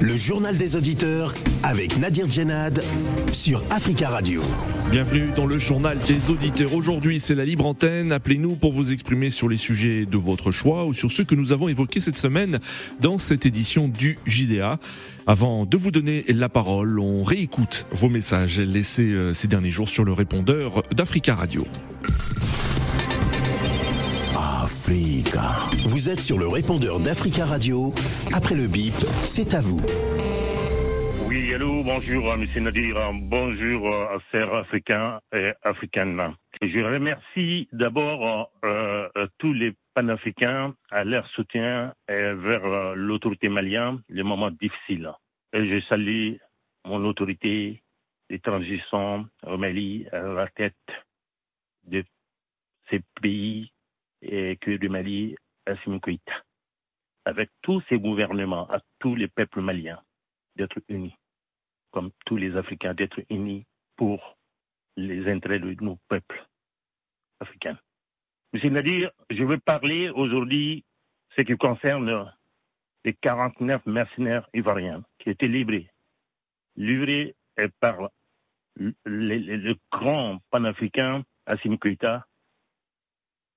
Le journal des auditeurs avec Nadir Djenad sur Africa Radio. Bienvenue dans le journal des auditeurs. Aujourd'hui, c'est la libre antenne. Appelez-nous pour vous exprimer sur les sujets de votre choix ou sur ceux que nous avons évoqués cette semaine dans cette édition du JDA. Avant de vous donner la parole, on réécoute vos messages laissés euh, ces derniers jours sur le répondeur d'Africa Radio. Vous êtes sur le répondeur d'Africa Radio. Après le bip, c'est à vous. Oui, allô, bonjour, M. Nadir. Bonjour, euh, chers Africains et Africaines. Je remercie d'abord euh, euh, tous les panafricains à leur soutien vers euh, l'autorité malienne, les moments difficiles. Et je salue mon autorité des transitions au Mali à la tête de ces pays et que du Mali, Assimi Goïta, avec tous ces gouvernements, à tous les peuples maliens, d'être unis, comme tous les Africains, d'être unis pour les intérêts de nos peuples africains. Nadir, je veux parler aujourd'hui ce qui concerne les 49 mercenaires ivoiriens qui étaient livrés. Livrés par le, le, le grand panafricain Assimi Goïta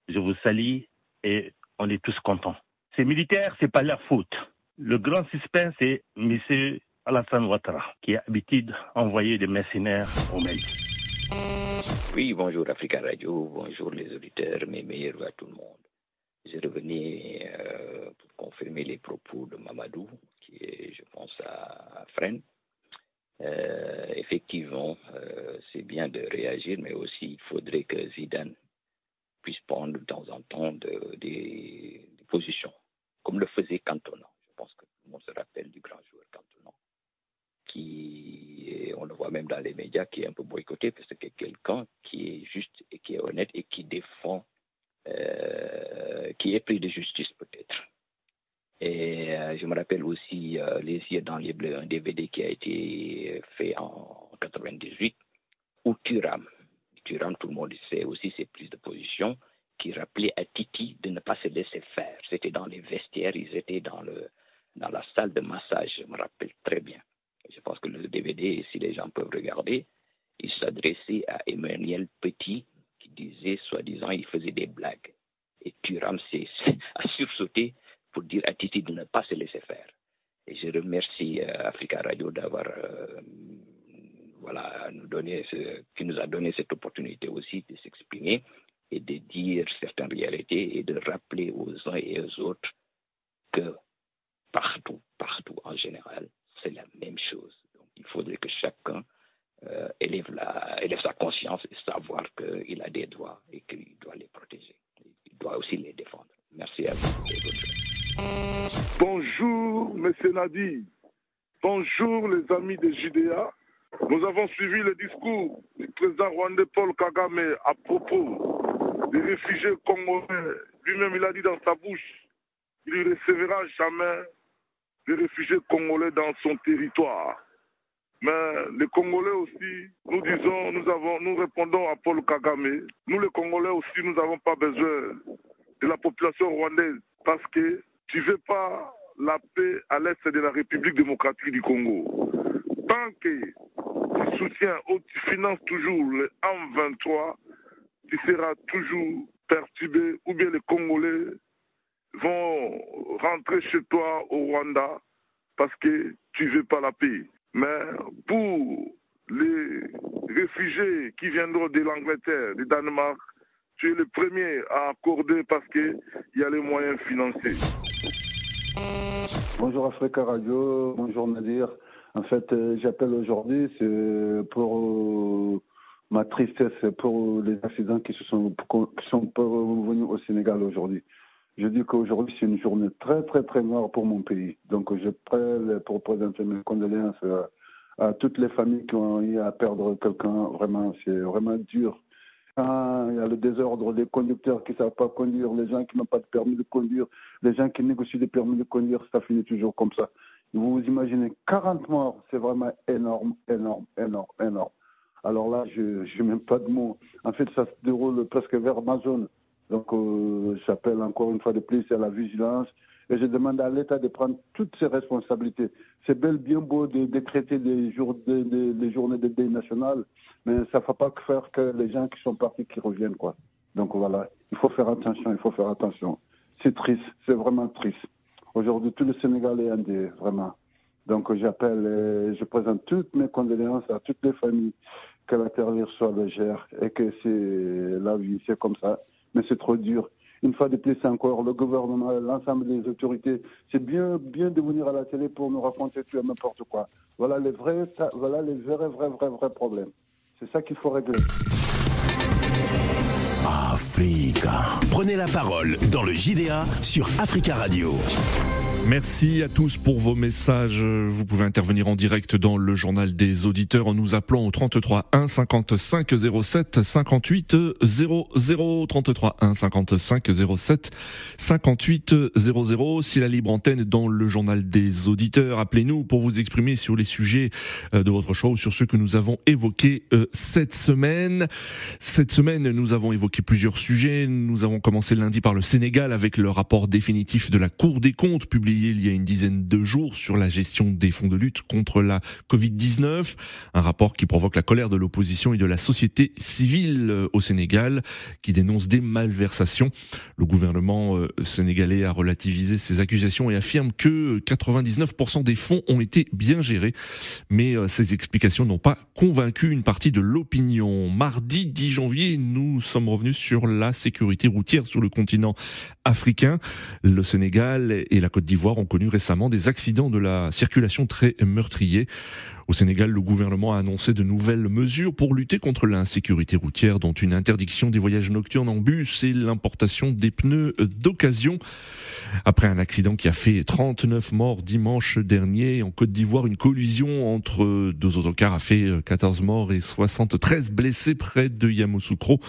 je vous salue et on est tous contents. Ces militaires, c'est pas leur faute. Le grand suspect, c'est M. Alassane Ouattara, qui a l'habitude d'envoyer des mercenaires au Mali. Oui, bonjour Africa Radio, bonjour les auditeurs, mes meilleurs voeux à tout le monde. Je revenais euh, pour confirmer les propos de Mamadou, qui est, je pense, à Fresnes. Euh, effectivement, euh, c'est bien de réagir, mais aussi il faudrait que Zidane puisse prendre de temps en temps de- des, positions, comme le faisait Cantona. Je pense que tout le monde se rappelle du grand joueur Cantona, qui, on le voit même dans les médias, qui est un peu boycotté parce que quelqu'un qui est juste et qui est honnête et qui défend, euh, qui est pris de justice peut-être. Et euh, je me rappelle aussi euh, Les yeux dans les bleus, un DVD qui a été fait en 98, où Thuram, Tout le monde sait aussi ses prises de position, qui rappelait à Titi de ne pas se laisser faire. C'était dans les vestiaires, ils étaient dans, le, dans la salle de massage, je me rappelle très bien. Je pense que le DVD, si les gens peuvent regarder, il s'adressait à Emmanuel Petit, qui disait, soi-disant, il faisait des blagues. Et Thuram s'est- a sursauté pour dire à Titi de ne pas se laisser faire. Et je remercie euh, Africa Radio d'avoir euh, voilà, nous donné ce- qui nous a donné cette opportunité aussi de s'exprimer et de dire certaines réalités et de rappeler aux uns et aux autres que partout, partout en général, c'est la même chose. Donc il faudrait que chacun euh, élève, la, élève sa conscience et savoir qu'il a des droits et qu'il doit les protéger. Il doit aussi les défendre. Merci à vous. et bonne journée. Nadi. Bonjour, les amis de JDA. Nous avons suivi le discours du président rwandais Paul Kagame à propos des réfugiés congolais. Lui-même, il a dit dans sa bouche qu'il ne recevra jamais des réfugiés congolais dans son territoire. Mais les Congolais aussi, nous disons, nous avons, nous répondons à Paul Kagame. Nous, les Congolais aussi, nous n'avons pas besoin de la population rwandaise parce que tu veux pas la paix à l'est de la République démocratique du Congo. Tant que tu soutiens ou tu finances toujours le M23, tu seras toujours perturbé ou bien les Congolais vont rentrer chez toi au Rwanda parce que tu veux pas la paix. Mais pour les réfugiés qui viendront de l'Angleterre, du Danemark, tu es le premier à accorder parce qu'il y a les moyens financiers. Bonjour Africa Radio, bonjour Nadir. En fait, euh, j'appelle aujourd'hui c'est pour euh, ma tristesse pour les accidents qui se sont qui sont venus au Sénégal aujourd'hui. Je dis qu'aujourd'hui c'est une journée très très très noire pour mon pays. Donc je prête pour présenter mes condoléances à toutes les familles qui ont eu à perdre quelqu'un. Vraiment, c'est vraiment dur. Il y a le désordre, les conducteurs qui ne savent pas conduire, les gens qui n'ont pas de permis de conduire, les gens qui négocient des permis de conduire, ça finit toujours comme ça. Vous vous imaginez 40 morts, c'est vraiment énorme, énorme, énorme, énorme. Alors là, je n'ai même pas de mots. En fait, ça se déroule presque vers ma zone. Donc, euh, j'appelle encore une fois de plus à la vigilance et je demande à l'État de prendre toutes ses responsabilités. C'est bel bien beau de décréter des, jours, des, journées de deuil national, mais ça ne va pas faire que les gens qui sont partis qui reviennent, quoi. Donc voilà, il faut faire attention, il faut faire attention. C'est triste, c'est vraiment triste. Aujourd'hui, tout le Sénégal est indé, vraiment. Donc j'appelle et je présente toutes mes condoléances à toutes les familles, que la terre soit légère et que c'est la vie, c'est comme ça. Mais c'est trop dur. Une fois de plus encore, le gouvernement, l'ensemble des autorités, c'est bien, bien de venir à la télé pour nous raconter tout et n'importe quoi. Voilà les vrais, voilà les vrais, vrais, vrais, vrais problèmes. C'est ça qu'il faut régler. Africa. Prenez la parole dans le JDA sur Africa Radio. Merci à tous pour vos messages. Vous pouvez intervenir en direct dans le journal des auditeurs en nous appelant au 33 1 55 07 58 00 33 1 55 07 58 00. Si la libre antenne dans le journal des auditeurs, appelez-nous pour vous exprimer sur les sujets euh, de votre choix ou sur ceux que nous avons évoqués euh, cette semaine. Cette semaine, nous avons évoqué plusieurs sujets. Nous avons commencé lundi par le Sénégal avec le rapport définitif de la Cour des comptes publié il y a une dizaine de jours sur la gestion des fonds de lutte contre la Covid-19, un rapport qui provoque la colère de l'opposition et de la société civile euh, au Sénégal, qui dénonce des malversations. Le gouvernement euh, sénégalais a relativisé ces accusations et affirme que 99% des fonds ont été bien gérés, mais euh, ces explications n'ont pas convaincu une partie de l'opinion. Mardi 10 janvier, nous sommes revenus sur la sécurité routière sur le continent africain. Le Sénégal et la Côte d'Ivoire ont connu récemment des accidents de la circulation très meurtriers. Au Sénégal, le gouvernement a annoncé de nouvelles mesures pour lutter contre l'insécurité routière, dont une interdiction des voyages nocturnes en bus et l'importation des pneus d'occasion. Après un accident qui a fait 39 morts dimanche dernier en Côte d'Ivoire, une collision entre deux autocars a fait 14 morts et 73 blessés près de Yamoussoukro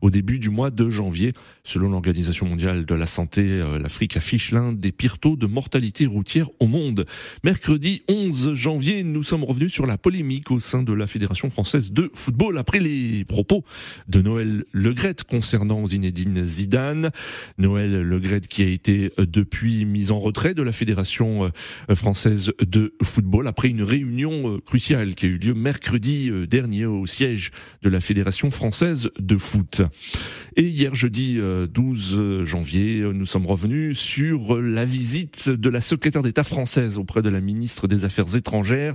au début du mois de janvier. Selon l'Organisation mondiale de la santé, euh, l'Afrique affiche l'un des pires taux de mortalité routière au monde. Mercredi 11 janvier, nous sommes revenus sur la polémique au sein de la Fédération française de football après les propos de Noël Legrette concernant Zinedine Zidane. Noël Legrette qui a été euh, depuis mis en retrait de la Fédération euh, française de football après une réunion cruciale qui a eu lieu mercredi dernier au siège de la Fédération française de foot. Et hier jeudi 12 euh, janvier, euh, nous sommes revenus sur la visite de la secrétaire d'État française auprès de la ministre des Affaires étrangères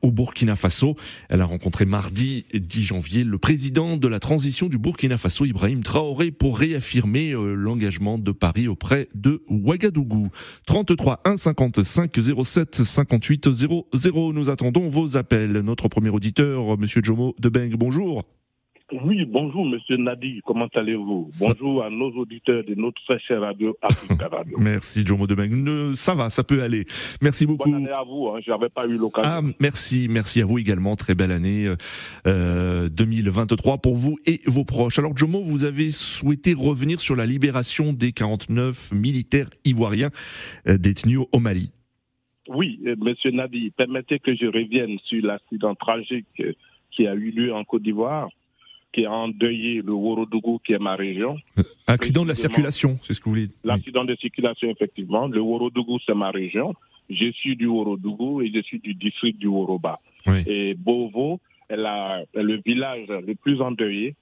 au Burkina Faso. Elle a rencontré mardi 10 janvier le président de la transition du Burkina Faso, Ibrahim Traoré, pour réaffirmer euh, l'engagement de Paris auprès de Ouagadougou. 33 1 55 07 58 00. Nous attendons vos appels. Notre premier auditeur, Monsieur Jomo Debeng, bonjour. Oui, bonjour Monsieur Nadi, comment allez-vous? Bonjour à nos auditeurs de notre très chère radio Africa Radio. merci Jomo Debeng. Ça va, ça peut aller. Merci beaucoup. Bonne année à vous, hein, j'avais pas eu l'occasion. Ah, merci, merci à vous également. Très belle année euh, 2023 pour vous et vos proches. Alors Jomo, vous avez souhaité revenir sur la libération des 49 militaires ivoiriens euh, détenus au Mali. Oui, euh, Monsieur Nadi, permettez que je revienne sur l'accident tragique euh, qui a eu lieu en Côte d'Ivoire qui a endeuillé le Worodougou, qui est ma région. Accident de la circulation, c'est ce que vous voulez dire. L'accident de circulation, effectivement. Le Worodougou, c'est ma région. Je suis du Worodougou et je suis du district du Woroba. Et Bovo est, le village le plus endeuillé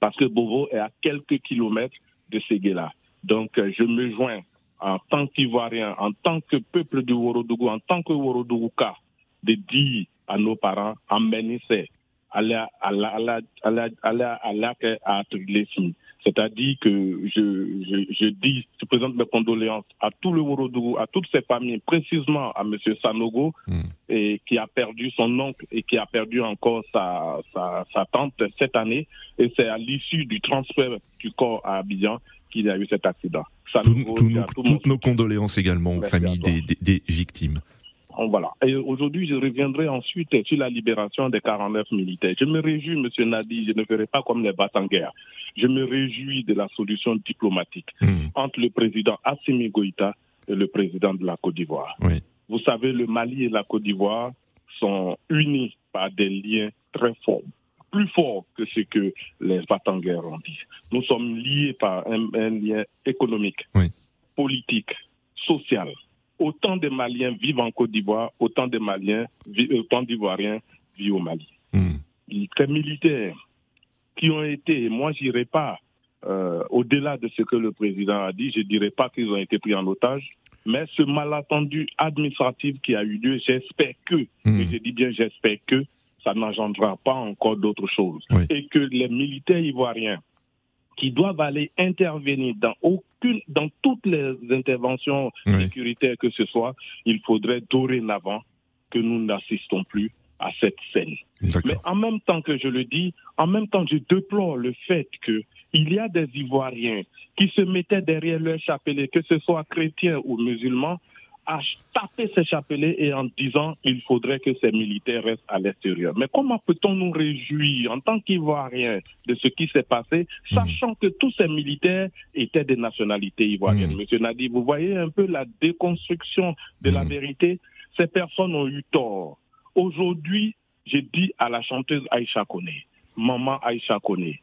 parce que Bovo est à quelques kilomètres de Séguéla. Donc, euh, je me joins en tant qu'Ivoirien, en tant que peuple du Worodougou, en tant que Worodougouka, de dire à nos parents, emmenez c'est-à-dire que je, je, dis, je présente mes condoléances à tout le Worodougou, à toutes ces familles, précisément à M. Sanogo, hmm. et qui a perdu son oncle et qui a perdu encore sa, sa, tante cette année. Et c'est à l'issue du transfert du corps à Abidjan qu'il y a eu cet accident. toutes nos condoléances également aux familles des victimes. Voilà. Et aujourd'hui, je reviendrai ensuite sur la libération des 49 militaires. Je me réjouis, Monsieur Nadi, je ne ferai pas comme les guerre. Je me réjouis de la solution diplomatique hmm. entre le président Assimi Goïta et le président de la Côte d'Ivoire. Vous savez, le Mali et la Côte d'Ivoire sont unis par des liens très forts, plus fort que ce que les Batanguers ont dit. Nous sommes liés par un, lien économique, politique, social. Autant de Maliens vivent en Côte d'Ivoire, autant de Maliens, autant d'Ivoiriens vivent au Mali. Hmm. Les militaires qui ont été, moi j'irai pas euh, au-delà de ce que le président a dit, je dirais pas qu'ils ont été pris en otage, mais ce malentendu administratif qui a eu lieu, j'espère que, hmm. et je dis bien j'espère que, ça n'engendrera pas encore d'autres choses. Et que les militaires ivoiriens qui doivent aller intervenir dans aucune, dans toutes les interventions sécuritaires que ce soit, il faudrait dorénavant que nous n'assistons plus à cette scène. Mais en même temps que je le dis, en même temps je déplore le fait qu'il y a des Ivoiriens qui se mettaient derrière leur chapelet, que ce soit chrétiens ou musulmans, à taper ces chapelets et en disant il faudrait que ces militaires restent à l'extérieur. Mais comment peut-on nous réjouir en tant qu'Ivoiriens de ce qui s'est passé, sachant que tous ces militaires étaient des nationalités ivoiriennes? Hmm. Monsieur Nadi, vous voyez un peu la déconstruction de la hmm. vérité? Ces personnes ont eu tort. Aujourd'hui, j'ai dit à la chanteuse Aïcha Kone, maman Aïcha Kone,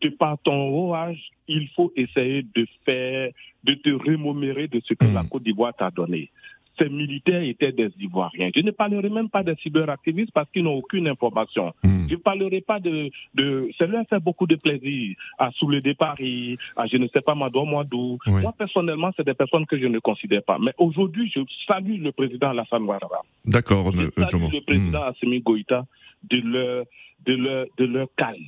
de par ton haut âge, il faut essayer de faire, de te remémorer de ce que la Côte d'Ivoire t'a donné ces militaires étaient des Ivoiriens. Je ne parlerai même pas des cyberactivistes parce qu'ils n'ont aucune information. Hmm. Je ne parlerai pas de, de... Ça leur fait beaucoup de plaisir à soulever Paris, à je ne sais pas, Madou Mouadou. Moi, personnellement, c'est des personnes que je ne considère pas. Mais aujourd'hui, je salue le président Alassane Ouattara. D'accord, Je salue le président hmm. Assimi Goïta de leur, de leur, de leur calme.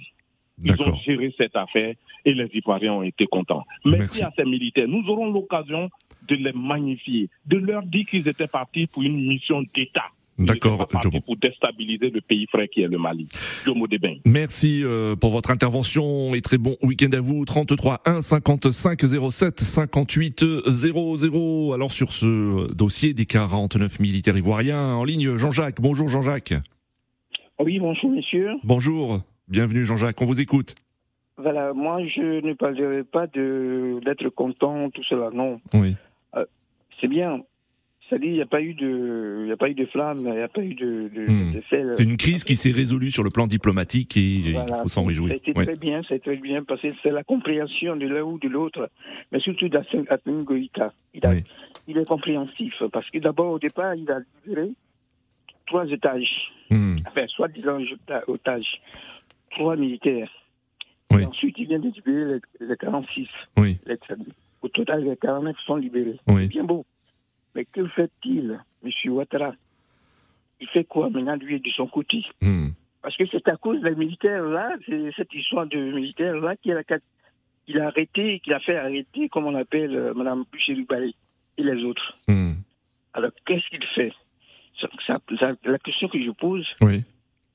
Ils ont géré cette affaire et les Ivoiriens ont été contents. Merci, à ces militaires. Nous aurons l'occasion de les magnifier, de leur dire qu'ils étaient partis pour une mission d'État. D'accord, Pour déstabiliser le pays frère qui est le Mali. Jomo Merci euh, pour votre intervention et très bon week-end à vous. 33 1 55 07 58 00. Alors sur ce dossier des 49 militaires ivoiriens en ligne, Jean-Jacques. Bonjour Jean-Jacques. Oui, bonjour messieurs. Bonjour. Bienvenue Jean-Jacques, on vous écoute. Voilà, moi je ne parlerai pas de d'être content, tout cela, non. Oui. Euh, c'est bien. C'est-à-dire, il n'y a pas eu de, il a pas eu de flamme, il n'y a pas eu de. Hmm. c'est une crise qui s'est résolue sur le plan diplomatique et il faut s'en réjouir. C'était très bien, c'est très bien parce que c'est la compréhension de l'un ou de l'autre, mais surtout d'Assane Goïta. Il, il est compréhensif parce que d'abord au départ, il a libéré trois étages, hmm. enfin, soi-disant otages trois militaires. Et ensuite, il vient de libérer les, 46. Oui. au total, les 49 sont libérés. Oui. Bien beau. Mais que fait-il, M. Ouattara? Il fait quoi maintenant, lui, de son côté? Hmm. Parce que c'est à cause des militaires-là, c'est cette histoire de militaires-là qu'il a, a arrêté, qu'il a fait arrêter, comme on appelle euh, Mme Boucher-Dubalé et les autres. Hmm. Alors, qu'est-ce qu'il fait? La question que je pose, oui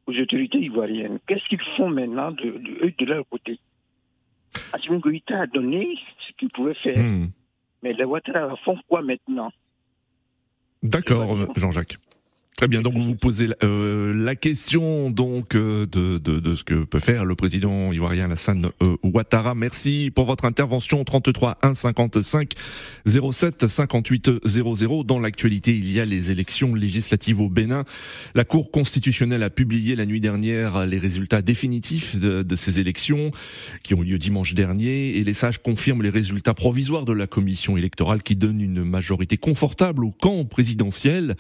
aux autorités ivoiriennes. Qu'est-ce qu'ils font maintenant de, de, de leur côté? Assimi Goïta a donné ce qu'il pouvait faire. Hmm. Mais les Ouattara font quoi maintenant? D'accord, Jean-Jacques. Très bien, donc vous vous posez euh, la question donc euh, de, de, de, ce que peut faire le président ivoirien Alassane euh, Ouattara. Merci pour votre intervention 33 1 55 07 58 00. Dans l'actualité, il y a les élections législatives au Bénin. La Cour constitutionnelle a publié la nuit dernière les résultats définitifs de, de ces élections qui ont eu lieu dimanche dernier et les sages confirment les résultats provisoires de la commission électorale qui donne une majorité confortable au camp présidentiel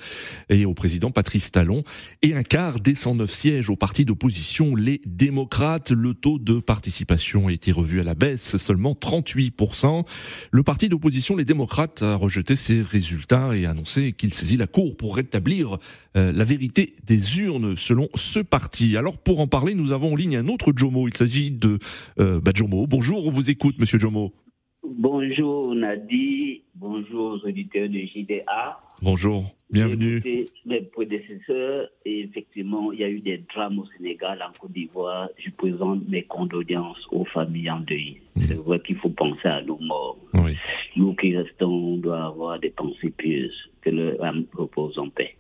et au président Patrice Talon, et un quart des 109 sièges au parti d'opposition, les démocrates. Le taux de participation a été revu à la baisse, seulement 38%. Le parti d'opposition, les démocrates, a rejeté ces résultats et a annoncé qu'il saisit la Cour pour rétablir euh, la vérité des urnes selon ce parti. Alors pour en parler, nous avons en ligne un autre Jomo. Il s'agit de euh, bah, Jomo. Bonjour, on vous écoute, monsieur Jomo. Bonjour Nadi, bonjour aux auditeurs de JDA. Bonjour, bienvenue. Mes prédécesseurs, et effectivement, il y a eu des drames au Sénégal, en Côte d'Ivoire. Je présente mes condoléances aux familles en deuil. Hmm. C'est vrai qu'il faut penser à nos morts. Oui. Nous qui restons, on doit avoir des pensées pieuses. Que le âme repose en paix.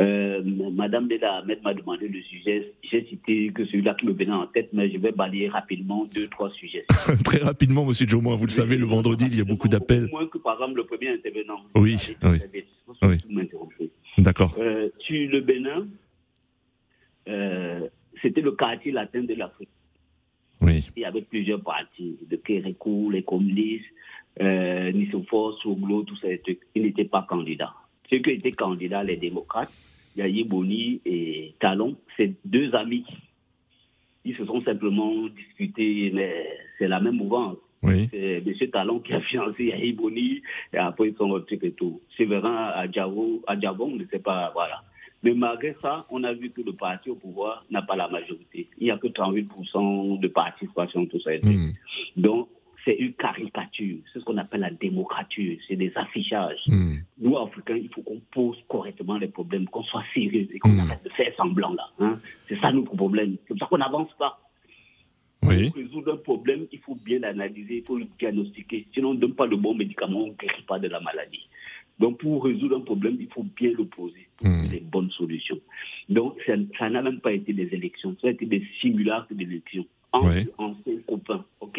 Euh, Madame Beda Ahmed m'a demandé le sujet. J'ai cité que celui-là qui me venait en tête, mais je vais balayer rapidement deux, trois sujets. Très rapidement, Monsieur Jomo. Vous le savez, le vendredi, il y a beaucoup d'appels. Moins que, par exemple, le premier intervenant. Oui, oui. oui. D'accord. Euh, sur le Bénin, euh, c'était le quartier latin de l'Afrique. Oui. Il y avait plusieurs partis, de Kérékou, les communistes, euh, Nissophore, Souglo, tout ça. Ils n'étaient pas candidats. Ceux qui étaient candidats, les démocrates, Yahi Boni et Talon, c'est deux amis. Ils se sont simplement discutés, mais c'est la même mouvance. Oui. C'est M. Talon qui a financé Yahi Boni, et après ils sont retirés et tout. Séverin à Djavon, ne sait pas, voilà. Mais malgré ça, on a vu que le parti au pouvoir n'a pas la majorité. Il n'y a que 38% de participation, tout ça. Hmm. Donc, c'est une caricature. C'est ce qu'on appelle la démocrature. C'est des affichages. Hmm. Nous, Africains, il faut qu'on pose correctement les problèmes, qu'on soit sérieux et qu'on Hmm. arrête de faire semblant, là. hein. C'est ça notre problème. C'est pour ça qu'on n'avance pas. Oui. Pour résoudre un problème, il faut bien l'analyser, il faut le diagnostiquer. Sinon, on ne donne pas le bon médicament, on ne guérit pas de la maladie. Donc, pour résoudre un problème, il faut bien le poser pour trouver les bonnes solutions. Donc, ça ça n'a même pas été des élections, ça a été des simulacres d'élections entre Ouais. anciens copains, ok?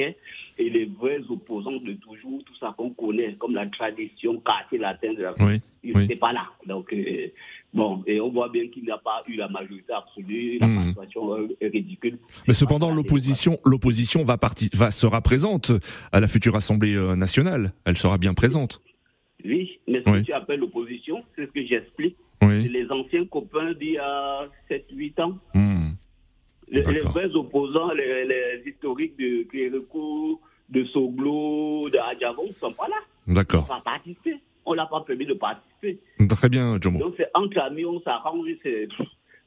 Et les vrais opposants de toujours, tout ça qu'on connaît, comme la tradition quartier latin de la Oui. ils n'étaient pas là. Donc, euh, bon, et on voit bien qu'il n'a pas eu la majorité absolue, la participation euh, est ridicule. Mais cependant, l'opposition, l'opposition va, parti- va sera présente à la future Assemblée euh, nationale. Elle sera bien présente. Oui, mais ce Oui. que tu appelles l'opposition, c'est ce que j'explique. Oui. Les anciens copains d'il y a 7-8 ans. Hmm. Les, vrais opposants, les, les historiques de Kérékou, de Soglo, de Adjavon, ne sont pas là. Ils D'accord. n'ont pas participé. On ne l'a pas permis de participer. Très bien, Jomo. Donc, c'est entre amis, on s'arrange.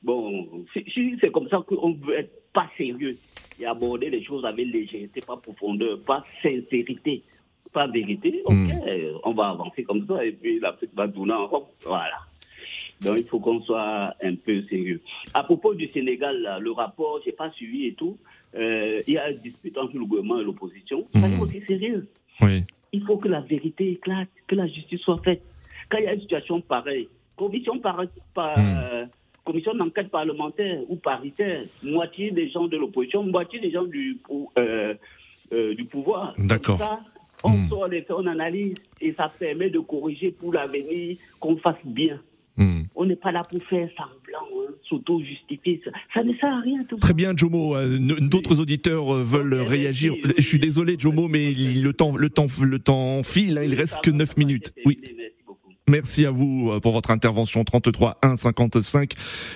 Bon, si, c'est comme ça qu'on veut être pas sérieux et aborder les choses avec légèreté, pas profondeur, pas sincérité, pas vérité, ok, Mm. euh, on va avancer comme ça et puis l'Afrique va tourner en rond. Voilà. Donc, il faut qu'on soit un peu sérieux. À propos du Sénégal, là, le rapport, j'ai pas suivi et tout. euh, il y a une dispute entre le gouvernement et l'opposition. Mm. Soyons aussi sérieux. Oui. Il faut que la vérité éclate, que la justice soit faite. Quand il y a une situation pareille, commission, par, par- Hmm. commission d'enquête parlementaire ou paritaire, moitié des gens de l'opposition, moitié des gens du, euh, euh, du pouvoir. D'accord. Ça, on Hmm. sort les faits, on analyse et ça permet de corriger pour l'avenir qu'on fasse bien. Hmm. On n'est pas là pour faire semblant, hein, s'auto-justifier. Ça, ça ne sert à rien. Tout. Très bien, Jomo. Euh, D'autres auditeurs euh, veulent réagir. Je suis désolé, Jomo, mais le temps, le temps, le temps file. hein, il reste que va, 9 ça va, minutes. Oui. terminé, merci beaucoup. Merci à vous euh, pour votre intervention 33 1 55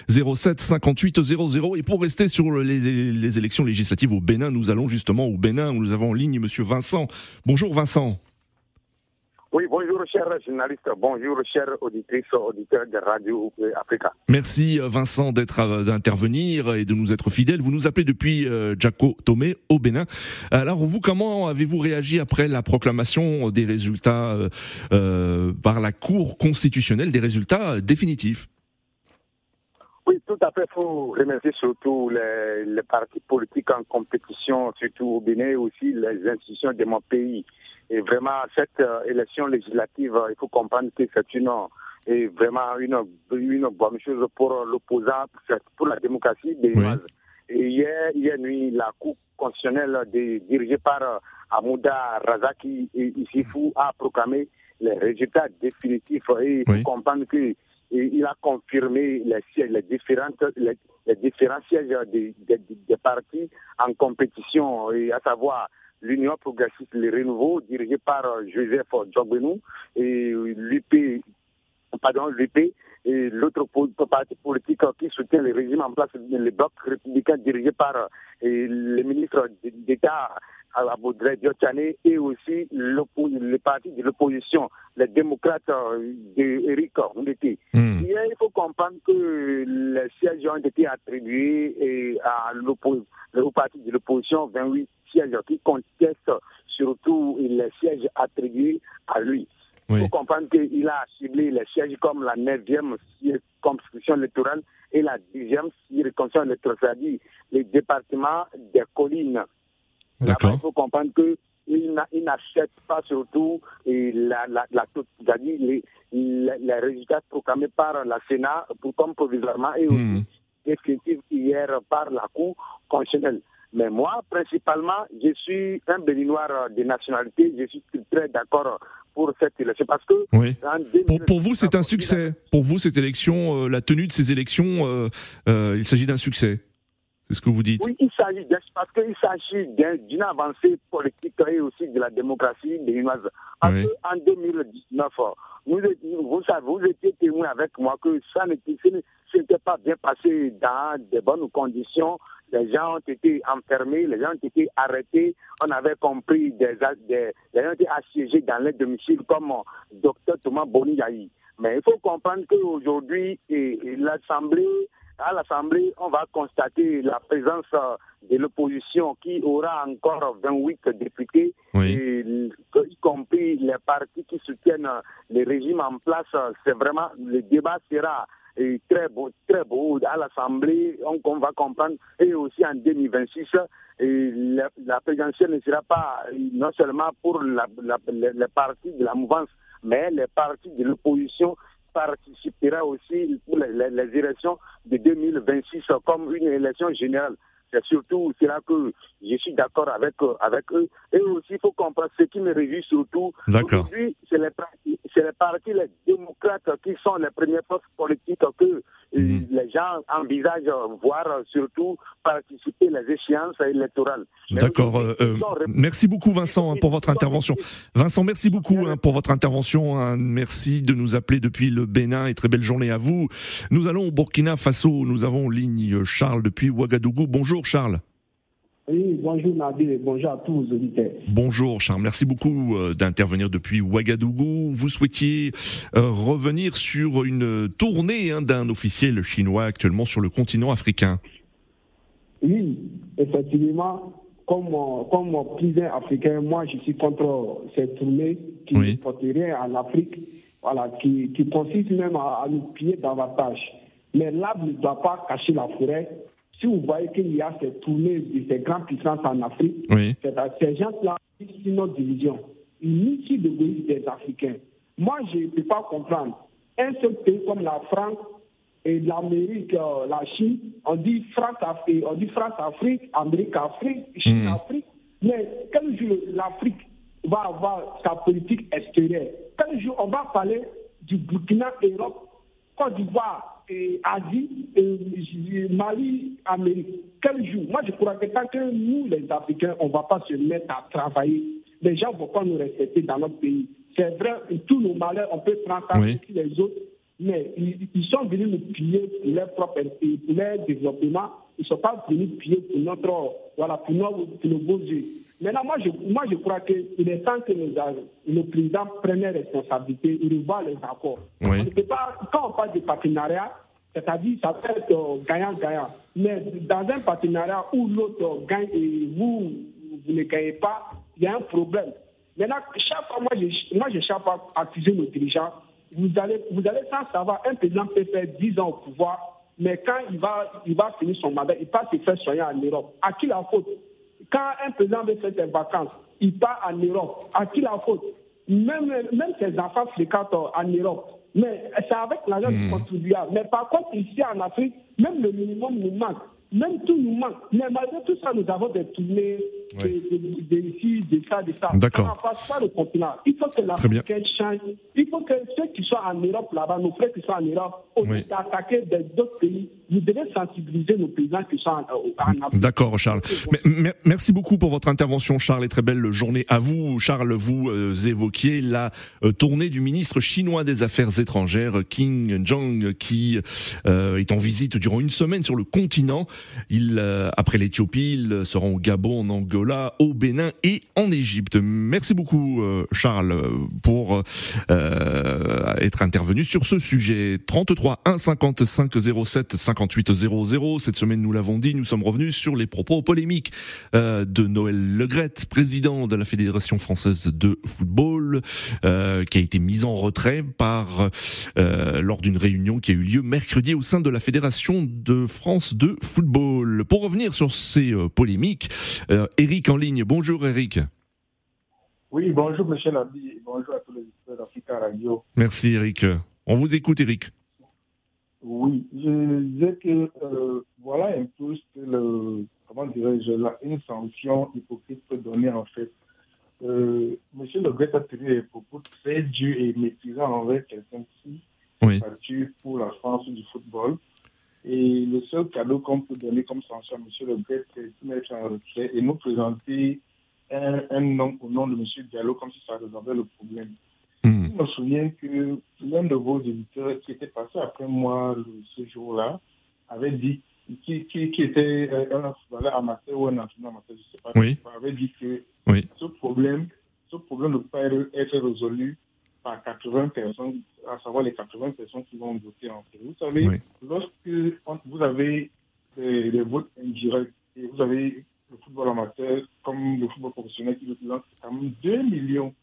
07 58 00 et pour rester sur les, les élections législatives au Bénin, nous allons justement au Bénin où nous avons en ligne monsieur Vincent. Bonjour Vincent. Oui, bonjour, chers journalistes, bonjour, chers auditrices, auditeurs de Radio Africa. Merci euh, Vincent d'être euh, d'intervenir et de nous être fidèle. Vous nous appelez depuis euh, Jaco Tomé au Bénin. Alors vous, comment avez-vous réagi après la proclamation des résultats euh, par la Cour constitutionnelle, des résultats définitifs? Tout à fait. Il faut remercier surtout les, les partis politiques en compétition, surtout au Bénin, et aussi les institutions de mon pays. Et vraiment, cette euh, élection législative, euh, il faut comprendre que c'est une, et vraiment une, une bonne chose pour l'opposant, pour- la démocratie béninoise. Et hier, hier nuit, la Cour constitutionnelle de- dirigée par euh, Amouda Razaki Isifou a proclamé les résultats définitifs. Et il faut Oui. comprendre que et il a confirmé les, sièges, les, différentes, les, différents sièges des, des, partis en compétition, et à savoir l'Union progressiste, le renouveau, dirigé par Joseph Djogbenou, et l'UP, pardon, l'UP, et l'autre parti politique qui soutient le régime en place, le bloc républicain dirigé par euh, le ministre d'État Aboudre Diotane et aussi le parti de l'opposition, les démocrates euh, d'Éric. Hmm. Hier, il faut comprendre que les sièges ont été attribués à au parti de l'opposition, 28 sièges qui contestent surtout les sièges attribués à lui. Il Oui. faut comprendre qu'il a ciblé les sièges comme la 9e circonscription électorale et la 10e circonscription électorale, c'est-à-dire les départements des collines. D'accord. Il faut comprendre qu'il n'a- il n'achète pas surtout et la, la, la, c'est-à-dire les, les, les résultats proclamés par la Sénat pour, comme provisoirement et aussi Hmm. définitifs hier par la Cour constitutionnelle. Mais moi, principalement, je suis un béninois de nationalité, je suis très d'accord pour cette élection parce que Oui. Pour, pour vous, c'est un 2019, succès. Pour vous, cette élection, euh, la tenue de ces élections, euh, euh, il s'agit d'un succès. ce que vous dites. Oui, il s'agit parce qu'il s'agit d'une avancée politique et aussi de la démocratie béninoise. En 2019, vous, vous, savez, vous étiez témoin avec moi que ça n'était pas bien passé dans de bonnes conditions. Les gens ont été enfermés, les gens ont été arrêtés. On avait compris des, des les gens ont été assiégés dans les domiciles comme docteur Thomas Boniaï. Mais il faut comprendre qu'aujourd'hui, l'Assemblée à l'Assemblée, on va constater la présence euh, de l'opposition qui aura encore 28 députés, y compris les partis qui soutiennent les régimes en place. C'est vraiment, le débat sera euh, très beau, très beau à l'Assemblée, on, va comprendre, et aussi en 2026, et la, présidentielle ne sera pas non seulement pour la, les partis de la mouvance, mais les partis de l'opposition participera aussi pour les, élections de 2026 comme une élection générale. C'est surtout là que je suis d'accord avec, avec eux. Et aussi, il faut comprendre ce qui me réjouit surtout. Aujourd'hui, c'est les, les partis, les démocrates qui sont les premières forces politiques que Mhm. les gens envisagent, voire surtout participer les échéances électorales. D'accord. Euh, euh, merci beaucoup Vincent hein, pour votre intervention. Vincent, merci beaucoup hein, pour votre intervention. Hein. Merci de nous appeler depuis le Bénin et très belle journée à vous. Nous allons au Burkina Faso. Nous avons en ligne Charles depuis Ouagadougou. Bonjour Charles. Oui, bonjour Nadir, bonjour à tous les auditeurs. Bonjour Charles, merci beaucoup euh, d'intervenir depuis Ouagadougou. Vous souhaitiez euh, revenir sur une tournée hein, d'un officiel chinois actuellement sur le continent africain. Oui, effectivement, comme, comme président africain, moi je suis contre cette tournée qui ne porte rien en Afrique, voilà, qui, qui consiste même à, à nous piller davantage. Mais l'arbre ne doit pas cacher la forêt si vous voyez qu'il y a ces tournées de ces grandes puissances en Afrique, ces gens-là, c'est notre division. Ils initient de des Africains. Moi, je ne peux pas comprendre. Un seul pays comme la France et l'Amérique, euh, la Chine, on dit France-Afrique, on dit France-Afrique, Amérique-Afrique, Chine-Afrique. Mais quel jour l'Afrique va avoir sa politique extérieure? Quel jour on va parler du Burkina, Europe, Côte d'Ivoire, et Asie, et Mali, Amérique. Quel jour? Moi, je crois que tant que nous, les Africains, on ne va pas se mettre à travailler, les gens ne vont pas nous respecter dans notre pays. C'est vrai, tous nos malheurs, on peut prendre ça oui. les autres, mais ils, sont venus nous piller pour leur propre pour leur développement. Ils ne sont pas venus piller pour notre, voilà, pour nos, pour nos beaux yeux. Maintenant, moi je, moi, je crois qu'il est temps que nos, présidents prennent responsabilité et revoient les accords. On pas, quand on parle de partenariat, c'est-à-dire ça peut être euh, gagnant-gagnant. Mais dans un partenariat où l'autre gagne et vous, vous ne gagnez pas, il y a un problème. Maintenant, chaque fois, moi, je, moi, je cherche pas accuser nos dirigeants. Vous allez, vous allez sans savoir, un président peut faire 10 ans au pouvoir, mais quand il va, il va finir son mandat, il passe se faire soigner en Europe. À qui la faute? Quand un président veut faire ses vacances, il part en Europe. À qui la faute? Même, même ses enfants fréquentent en Europe. Mais c'est avec l'argent du hmm. contribuable. Mais par contre, ici en Afrique, même le minimum nous manque. Même tout nous manque. Mais malgré tout ça, nous avons des tournées de, ici, de ça, de ça. D'accord. Ça passe pas le continent. Il faut que l'Africain change. Il faut que ceux qui sont en Europe là-bas, nos frères qui sont en Europe, au lieu d'attaquer d'autres pays, vous devez sensibiliser nos paysans qui sont en, Afrique. D'accord, Charles. merci beaucoup pour votre intervention, Charles, et très belle journée à vous. Charles, vous euh, évoquiez la euh, tournée du ministre chinois des Affaires étrangères, King Jong, qui euh, est en visite durant une semaine sur le continent. Il, après l'Éthiopie, il sera au Gabon, en Angola, au Bénin et en Égypte. Merci beaucoup, Charles, pour être intervenu sur ce sujet. 33 1 55 07 5800. Cette semaine, nous l'avons dit, nous sommes revenus sur les propos polémiques euh, de Noël Legrette, président de la Fédération française de football, euh, qui a été mis en retrait par euh, lors d'une réunion qui a eu lieu mercredi au sein de la Fédération de France de football. Pour revenir sur ces polémiques, Eric en ligne. Bonjour Eric. Oui, bonjour Michel Labi, bonjour à tous les d'Africa Radio. Merci Eric. On vous écoute Eric. Oui, je disais que euh, voilà un peu ce que le, comment dirais-je, une sanction hypocrite peut donner en fait. Euh, Monsieur Le Gret a tenu des propos très durs et méprisants envers quelqu'un qui oui. est battu pour la France du football. Et le seul cadeau qu'on peut donner comme sanction à M. Le Gret, c'est de mettre en retrait et nous présenter un, nom au nom de M. Diallo comme si ça résolvait le problème. Hmm. Je me souviens que l'un de vos éditeurs qui était passé après moi ce jour-là avait dit, qui, qui, était un footballeur amateur ou un entraîneur amateur, je ne sais pas, oui. avait dit que oui. ce problème, ce problème ne peut pas être résolu par 80 personnes, à savoir les 80 personnes qui vont voter en fait. Vous savez, lorsque vous avez des, votes indirects et vous avez le football amateur comme le football professionnel qui représente quand même 2 millions,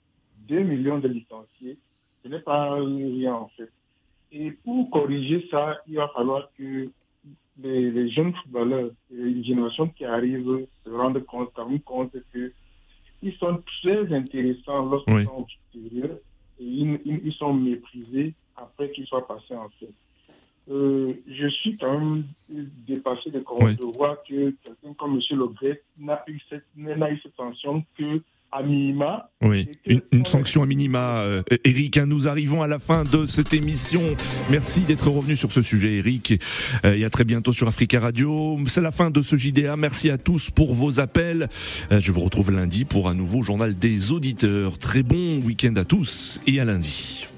2 millions de licenciés, ce n'est pas rien en fait. Et pour corriger ça, il va falloir que les, jeunes footballeurs, les générations qui arrivent, se rendent compte, compte que ils sont très intéressants lorsqu'ils sont au ils, sont méprisés après qu'ils soient passés en fait. Euh, je suis quand même dépassé de, de voir que quelqu'un comme M. Cette, n'a eu cette tension que à minima. Oui, une, sanction à minima. Euh, Eric, hein, nous arrivons à la fin de cette émission. Merci d'être revenu sur ce sujet, Eric. Euh, et à très bientôt sur Africa Radio. C'est la fin de ce JDA. Merci à tous pour vos appels. Euh, je vous retrouve lundi pour un nouveau journal des auditeurs. Très bon week-end à tous et à lundi.